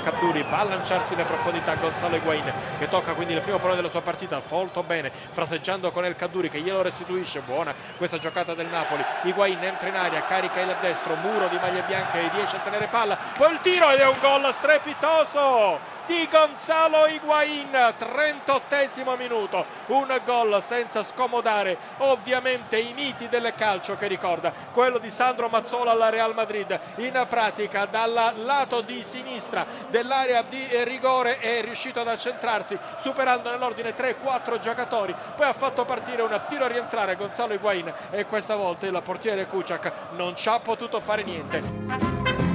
Caduri va a lanciarsi in profondità Gonzalo Higuain che tocca quindi il primo pallone della sua partita molto bene fraseggiando con El Caduri che glielo restituisce buona questa giocata del Napoli. Higuain entra in aria carica il destro muro di maglie bianche e riesce a tenere palla poi il tiro ed è un gol strepitoso di Gonzalo Higuain 38 minuto un gol senza scomodare ovviamente i miti del calcio che ricorda quello di Sandro Mazzola alla Real Madrid. In pratica dal lato di sinistra dell'area di rigore è riuscito ad accentrarsi superando nell'ordine 3-4 giocatori. Poi ha fatto partire un tiro a rientrare Gonzalo Higuain e questa volta il portiere Kuciak non ci ha potuto fare niente